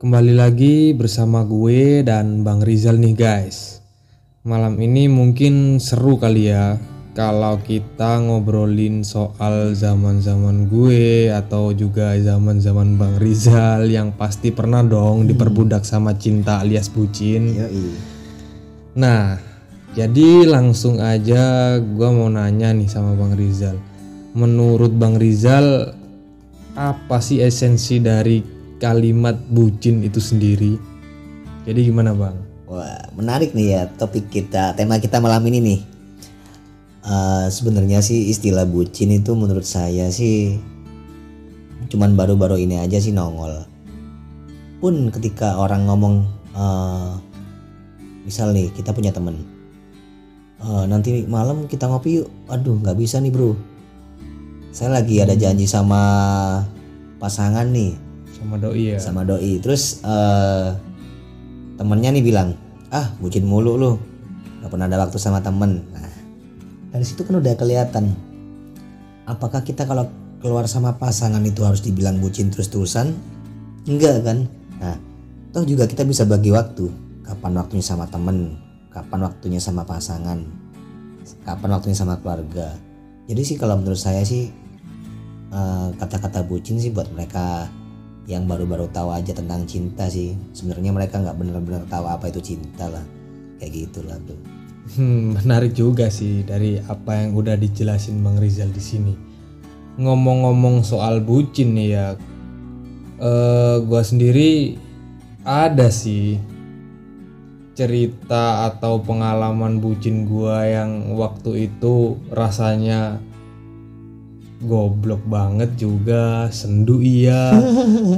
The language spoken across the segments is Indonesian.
Kembali lagi bersama gue dan Bang Rizal nih guys. Malam ini mungkin seru kali ya kalau kita ngobrolin soal zaman-zaman gue atau juga zaman-zaman Bang Rizal yang pasti pernah dong diperbudak sama cinta alias bucin. Yoi. Nah, jadi langsung aja gue mau nanya nih sama Bang Rizal. Menurut Bang Rizal, apa sih esensi dari kalimat bucin itu sendiri? Jadi gimana Bang? Wah, menarik nih ya topik kita, tema kita malam ini nih. Eh, Sebenarnya sih istilah bucin itu menurut saya sih cuman baru-baru ini aja sih nongol. Pun ketika orang ngomong, eh, misal nih kita punya temen, "Eh, nanti malam kita ngopi yuk. Aduh nggak bisa nih bro. Saya lagi ada janji sama pasangan nih, Sama doi ya. sama doi. Terus eh temennya nih bilang ah bucin mulu lu. Nggak pernah ada waktu sama temen. Nah dari situ kan udah kelihatan. Apakah kita kalau keluar sama pasangan itu harus dibilang bucin terus-terusan? Enggak kan? Nah toh juga kita bisa bagi waktu. Kapan waktunya sama temen kapan waktunya sama pasangan kapan waktunya sama keluarga. Jadi sih kalau menurut saya sih eh, kata-kata bucin sih buat mereka yang baru-baru tahu aja tentang cinta sih. Sebenarnya mereka nggak benar-benar tahu apa itu cinta lah. Kayak gitulah bro. Hmm, menarik juga sih dari apa yang udah dijelasin Bang Rizal di sini. Ngomong-ngomong soal bucin nih ya, eh gua sendiri ada sih cerita atau pengalaman bucin gua yang waktu itu rasanya goblok banget juga, sendu iya.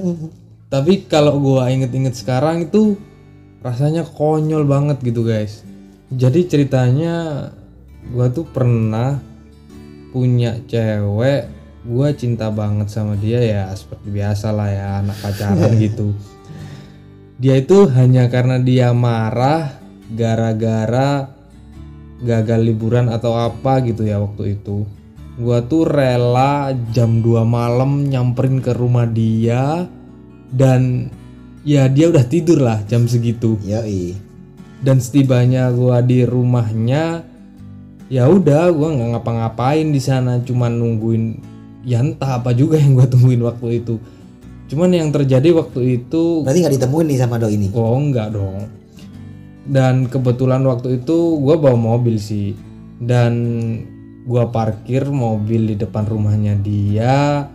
Tapi kalau gua inget-inget sekarang itu rasanya konyol banget gitu guys. Jadi ceritanya gua tuh pernah punya cewek, gua cinta banget sama dia ya seperti biasa lah ya anak pacaran gitu. Dia itu hanya karena dia marah gara-gara gagal liburan atau apa gitu ya waktu itu. Gua tuh rela jam 2 malam nyamperin ke rumah dia dan ya dia udah tidur lah jam segitu. Yoi. Dan setibanya gua di rumahnya ya udah gua nggak ngapa-ngapain di sana cuman nungguin ya entah apa juga yang gua tungguin waktu itu. Cuman yang terjadi waktu itu berarti nggak ditemuin nih sama doi ini? Oh enggak dong. Dan kebetulan waktu itu gua bawa mobil sih. Dan gua parkir mobil di depan rumahnya dia.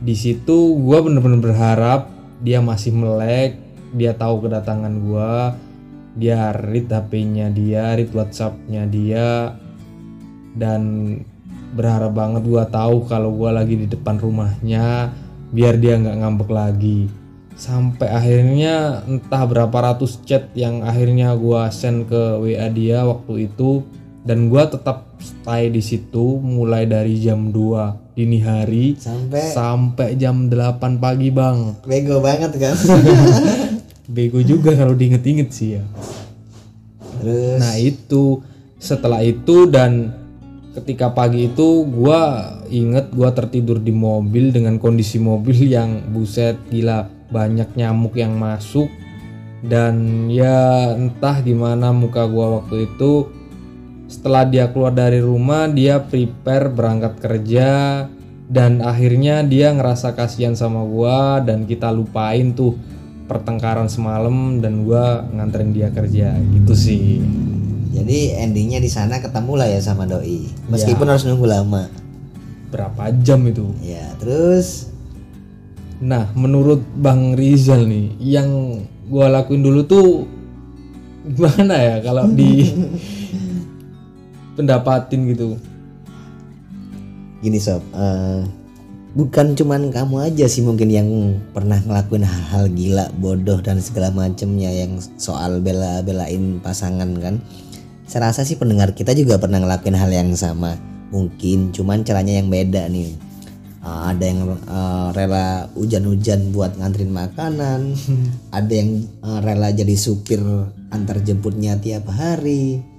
Di situ gua bener-bener berharap dia masih melek dia tahu kedatangan gua. Dia read HP-nya dia read WhatsApp-nya dia. Dan berharap banget gua tahu kalau gua lagi di depan rumahnya biar dia nggak ngambek lagi. Sampai akhirnya entah berapa ratus chat yang akhirnya gua send ke WA dia waktu itu dan gua tetap stay di situ mulai dari jam 2 dini hari sampai sampai jam 8 pagi bang. Bego banget kan? Bego juga kalau diinget-inget sih ya. Terus? Nah itu. Setelah itu dan ketika pagi itu gua inget gua tertidur di mobil dengan kondisi mobil yang buset gila banyak nyamuk yang masuk. Dan ya entah gimana muka gua waktu itu setelah dia keluar dari rumah dia prepare berangkat kerja. Dan akhirnya dia ngerasa kasihan sama gua dan kita lupain tuh pertengkaran semalam dan gua nganterin dia kerja. Gitu sih. Jadi endingnya di sana ketemu lah ya sama doi. Meskipun harus nunggu lama. Berapa jam itu? Ya terus? Nah menurut Bang Rizal nih yang gua lakuin dulu tuh gimana ya kalau di pendapatin gitu. Gini sob eh, bukan cuman kamu aja sih mungkin yang pernah ngelakuin hal-hal gila bodoh dan segala macemnya yang soal bela-belain pasangan kan? Saya rasa sih pendengar kita juga pernah ngelakuin hal yang sama. Mungkin cuman caranya yang beda nih. Eh, ada yang eh, rela hujan-hujan buat nganterin makanan. Ada yang eh, rela jadi supir antar jemputnya tiap hari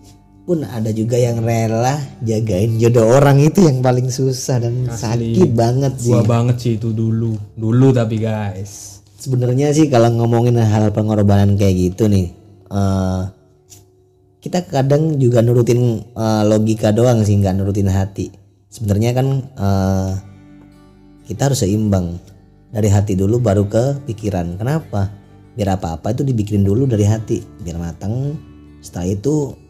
pun ada juga yang rela jagain jodoh orang itu yang paling susah dan Asli. sakit banget sih. Gua banget sih itu dulu. Dulu tapi guys. Sebenarnya sih kalau ngomongin hal pengorbanan kayak gitu nih eh, kita kadang juga nurutin eh, logika doang sih nggak nurutin hati. Sebenarnya kan eh, kita harus seimbang. Dari hati dulu baru ke pikiran. Kenapa? Biar apa-apa itu dibikin dulu dari hati. Biar matang setelah itu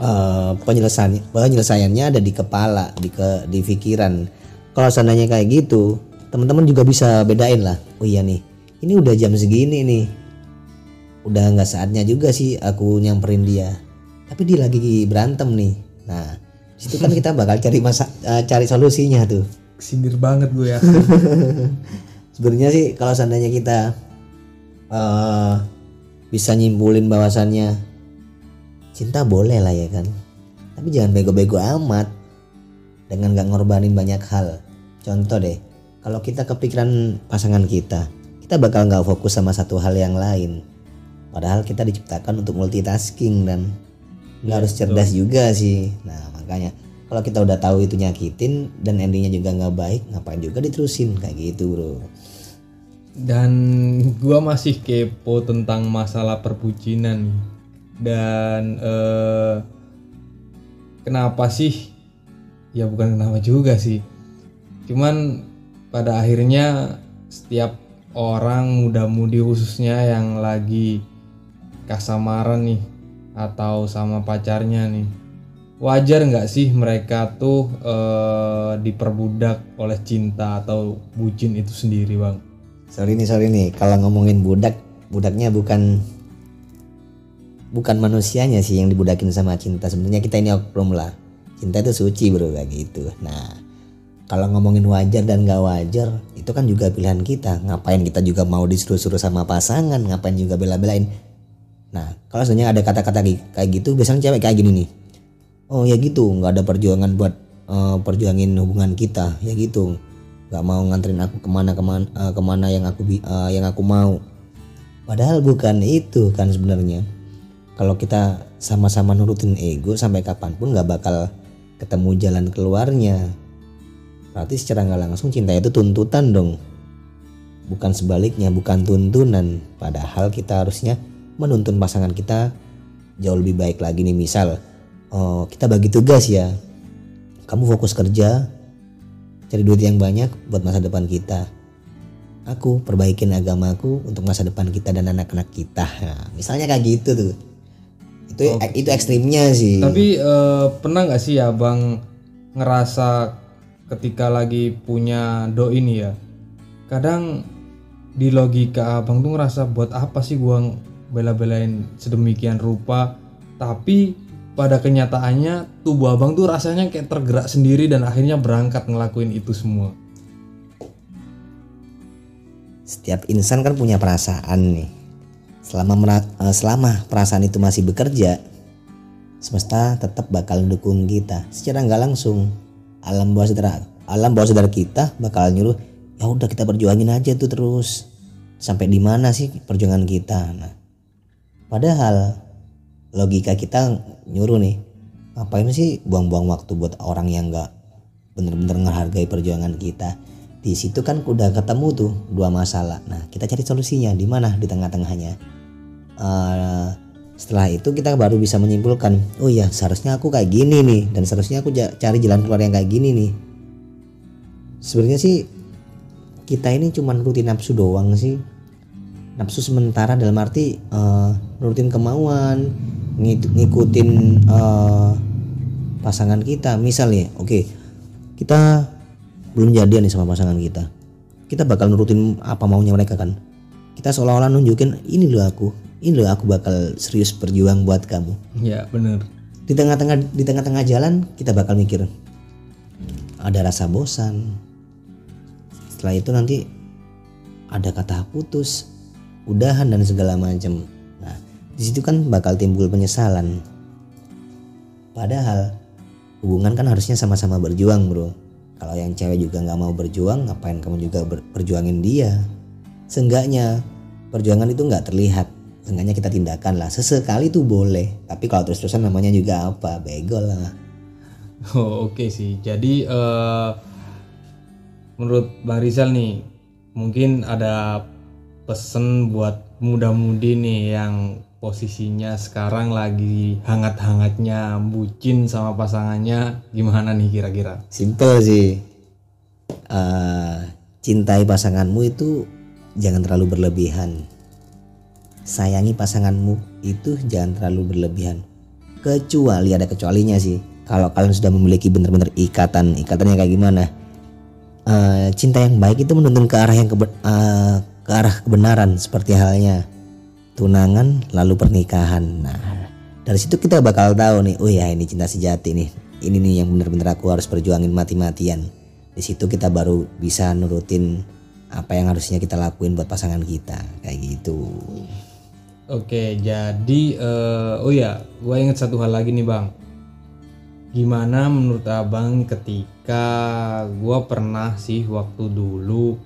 eh, penyelesaian penyelesaiannya ada di kepala di ke di pikiran. Kalau seandainya kayak gitu teman-teman juga bisa bedain lah. Oh iya nih ini udah jam segini nih. Udah nggak saatnya juga sih aku nyamperin dia. Tapi dia lagi berantem nih. Nah situ kan kita bakal cari masa eh, cari solusinya tuh. Sindir banget gue ya. sebenarnya sih kalau seandainya kita eh, bisa nyimpulin bahwasannya cinta boleh lah ya kan. Tapi jangan bego-bego amat dengan gak ngorbanin banyak hal. Contoh deh kalau kita kepikiran pasangan kita kita bakal nggak fokus sama satu hal yang lain. Padahal kita diciptakan untuk multitasking dan nggak harus cerdas juga sih. Nah makanya kalau kita udah tahu itu nyakitin dan endingnya juga nggak baik ngapain juga diterusin? Kayak gitu bro. Dan gua masih kepo tentang masalah perbucinan nih. Dan eh, kenapa sih? Ya bukan kenapa juga sih. Cuman pada akhirnya setiap orang muda-mudi khususnya yang lagi kasamaran nih atau sama pacarnya nih wajar nggak sih mereka tuh eh, diperbudak oleh cinta atau bucin itu sendiri bang sorry nih sorry nih kalau ngomongin budak budaknya bukan bukan manusianya sih yang dibudakin sama cinta. Sebenarnya kita ini oknum lah. Cinta itu suci bro kayak gitu. Nah kalau ngomongin wajar dan gak wajar itu kan juga pilihan kita. Ngapain kita juga mau disuruh-suruh sama pasangan? Ngapain juga bela-belain? Nah kalau sebenarnya ada kata-kata kayak gitu biasanya cewek kayak gini nih. Oh ya gitu nggak ada perjuangan buat eh, perjuangin hubungan kita. Ya gitu. Nggak mau nganterin aku ke mana ke mana eh, ke mana yang aku eh, yang aku mau. Padahal bukan itu kan sebenarnya kalau kita sama-sama nurutin ego sampai kapan pun nggak bakal ketemu jalan keluarnya. Berarti secara nggak langsung cinta itu tuntutan dong. Bukan sebaliknya bukan tuntunan. Padahal kita harusnya menuntun pasangan kita jauh lebih baik lagi nih. Misal oh, kita bagi tugas ya. Kamu fokus kerja cari duit yang banyak buat masa depan kita. Aku perbaikin agamaku untuk masa depan kita dan anak-anak kita. Nah, misalnya kayak gitu tuh itu itu ekstrimnya sih. Tapi eh, pernah nggak sih ya bang ngerasa ketika lagi punya doi ini ya? Kadang di logika abang tuh ngerasa buat apa sih gua bela-belain sedemikian rupa? Tapi pada kenyataannya tubuh abang tuh rasanya kayak tergerak sendiri dan akhirnya berangkat ngelakuin itu semua. Setiap insan kan punya perasaan nih selama eh, selama perasaan itu masih bekerja semesta tetap bakal dukung kita secara nggak langsung. Alam bawah sadar alam bawah sadar kita bakal nyuruh ya udah kita perjuangin aja tuh terus. Sampai di mana sih perjuangan kita? Nah padahal logika kita nyuruh nih ngapain sih buang-buang waktu buat orang yang nggak bener-bener menghargai perjuangan kita? Di situ kan udah ketemu tuh dua masalah. Nah kita cari solusinya di mana? Di tengah-tengahnya Eh, setelah itu kita baru bisa menyimpulkan oh iya seharusnya aku kayak gini nih dan seharusnya aku cari jalan keluar yang kayak gini nih. Sebenarnya sih kita ini cuma nurutin nafsu doang sih. Nafsu sementara dalam arti eh, nurutin kemauan ngikutin eh, pasangan kita. Misal nih oke kita belum jadian nih sama pasangan kita. Kita bakal nurutin apa maunya mereka kan? Kita seolah-olah nunjukin ini loh aku ini loh aku bakal serius berjuang buat kamu. Ya bener. Di tengah-tengah di tengah-tengah jalan kita bakal mikir ada rasa bosan. Setelah itu nanti ada kata putus udahan dan segala macam. Nah di situ kan bakal timbul penyesalan. Padahal hubungan kan harusnya sama-sama berjuang bro. Kalau yang cewek juga nggak mau berjuang ngapain kamu juga ber- perjuangin dia? Seenggaknya perjuangan itu nggak terlihat seenggaknya kita tindakan lah sesekali tuh boleh tapi kalau terus-terusan namanya juga apa bego lah Oh, oke sih. Jadi eh menurut Bang Rizal nih, mungkin ada pesen buat muda-mudi nih yang posisinya sekarang lagi hangat-hangatnya bucin sama pasangannya gimana nih kira-kira? Simple sih. Eh, cintai pasanganmu itu jangan terlalu berlebihan. Sayangi pasanganmu itu jangan terlalu berlebihan. Kecuali ada kecualinya sih. Kalau kalian sudah memiliki benar-benar ikatan, ikatannya kayak gimana? Eh, cinta yang baik itu menuntun ke arah yang kebe- eh, ke arah kebenaran seperti halnya tunangan lalu pernikahan. Nah, dari situ kita bakal tahu nih, oh ya ini cinta sejati nih. Ini nih yang benar-benar aku harus perjuangin mati-matian. Di situ kita baru bisa nurutin apa yang harusnya kita lakuin buat pasangan kita kayak gitu. Oke, jadi eh, oh ya, gue inget satu hal lagi nih bang. Gimana menurut abang ketika gue pernah sih waktu dulu,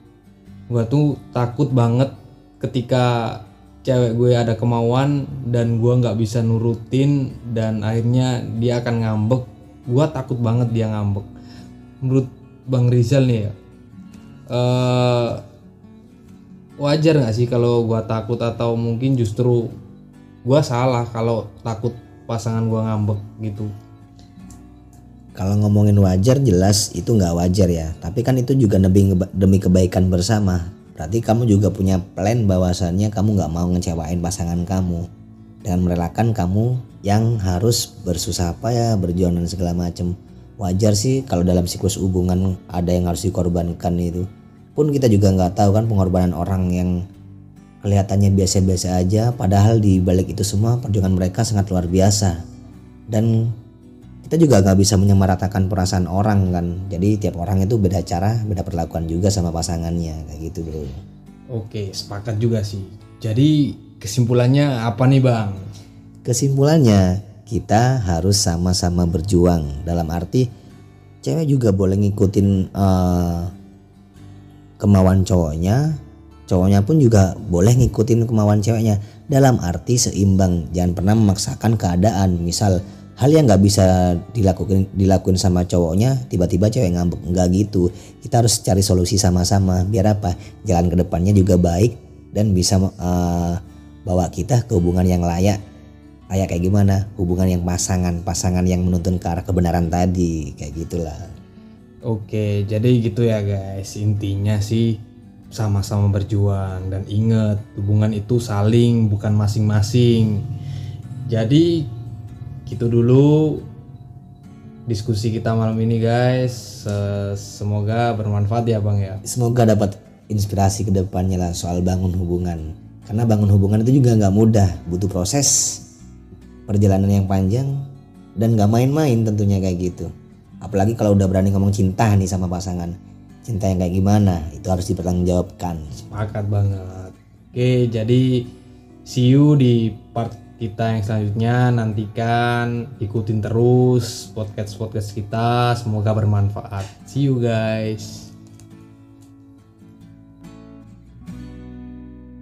gue tuh takut banget ketika cewek gue ada kemauan dan gue nggak bisa nurutin dan akhirnya dia akan ngambek. Gue takut banget dia ngambek. Menurut bang Rizal nih ya, eh wajar nggak sih kalau gua takut atau mungkin justru gua salah kalau takut pasangan gua ngambek gitu Kalau ngomongin wajar jelas itu nggak wajar ya. Tapi kan itu juga demi demi kebaikan bersama. Berarti kamu juga punya plan bahwasannya kamu nggak mau ngecewain pasangan kamu dengan merelakan kamu yang harus bersusah payah berjuang dan segala macam. Wajar sih kalau dalam siklus hubungan ada yang harus dikorbankan itu. Pun kita juga nggak tahu kan pengorbanan orang yang kelihatannya biasa-biasa aja, padahal di balik itu semua perjuangan mereka sangat luar biasa. Dan kita juga nggak bisa menyamaratakan perasaan orang kan. Jadi tiap orang itu beda cara beda perlakuan juga sama pasangannya kayak gitu bro. Oke sepakat juga sih. Jadi kesimpulannya apa nih bang? Kesimpulannya kita harus sama-sama berjuang. Dalam arti cewek juga boleh ngikutin eh, kemauan cowoknya cowoknya pun juga boleh ngikutin kemauan ceweknya. Dalam arti seimbang jangan pernah memaksakan keadaan. Misal hal yang nggak bisa dilakukan dilakuin sama cowoknya tiba-tiba cewek ngambek. Nggak gitu. Kita harus cari solusi sama-sama. Biar apa? Jalan ke depannya juga baik dan bisa eh, bawa kita ke hubungan yang layak. Layak kayak gimana? Hubungan yang pasangan pasangan yang menuntun ke arah kebenaran tadi. Kayak gitulah oke jadi gitu ya guys. Intinya sih sama-sama berjuang dan ingat hubungan itu saling bukan masing-masing. Jadi gitu dulu diskusi kita malam ini guys. Se- semoga bermanfaat ya bang ya. Semoga dapat inspirasi ke depannya lah soal bangun hubungan. Karena bangun hubungan itu juga nggak mudah. Butuh proses perjalanan yang panjang dan nggak main-main tentunya kayak gitu apalagi kalau udah berani ngomong cinta nih sama pasangan. Cinta yang kayak gimana? Itu harus dipertanggungjawabkan. Sepakat banget. Oke jadi see you di part kita yang selanjutnya. Nantikan ikutin terus podcast podcast kita. Semoga bermanfaat. See you guys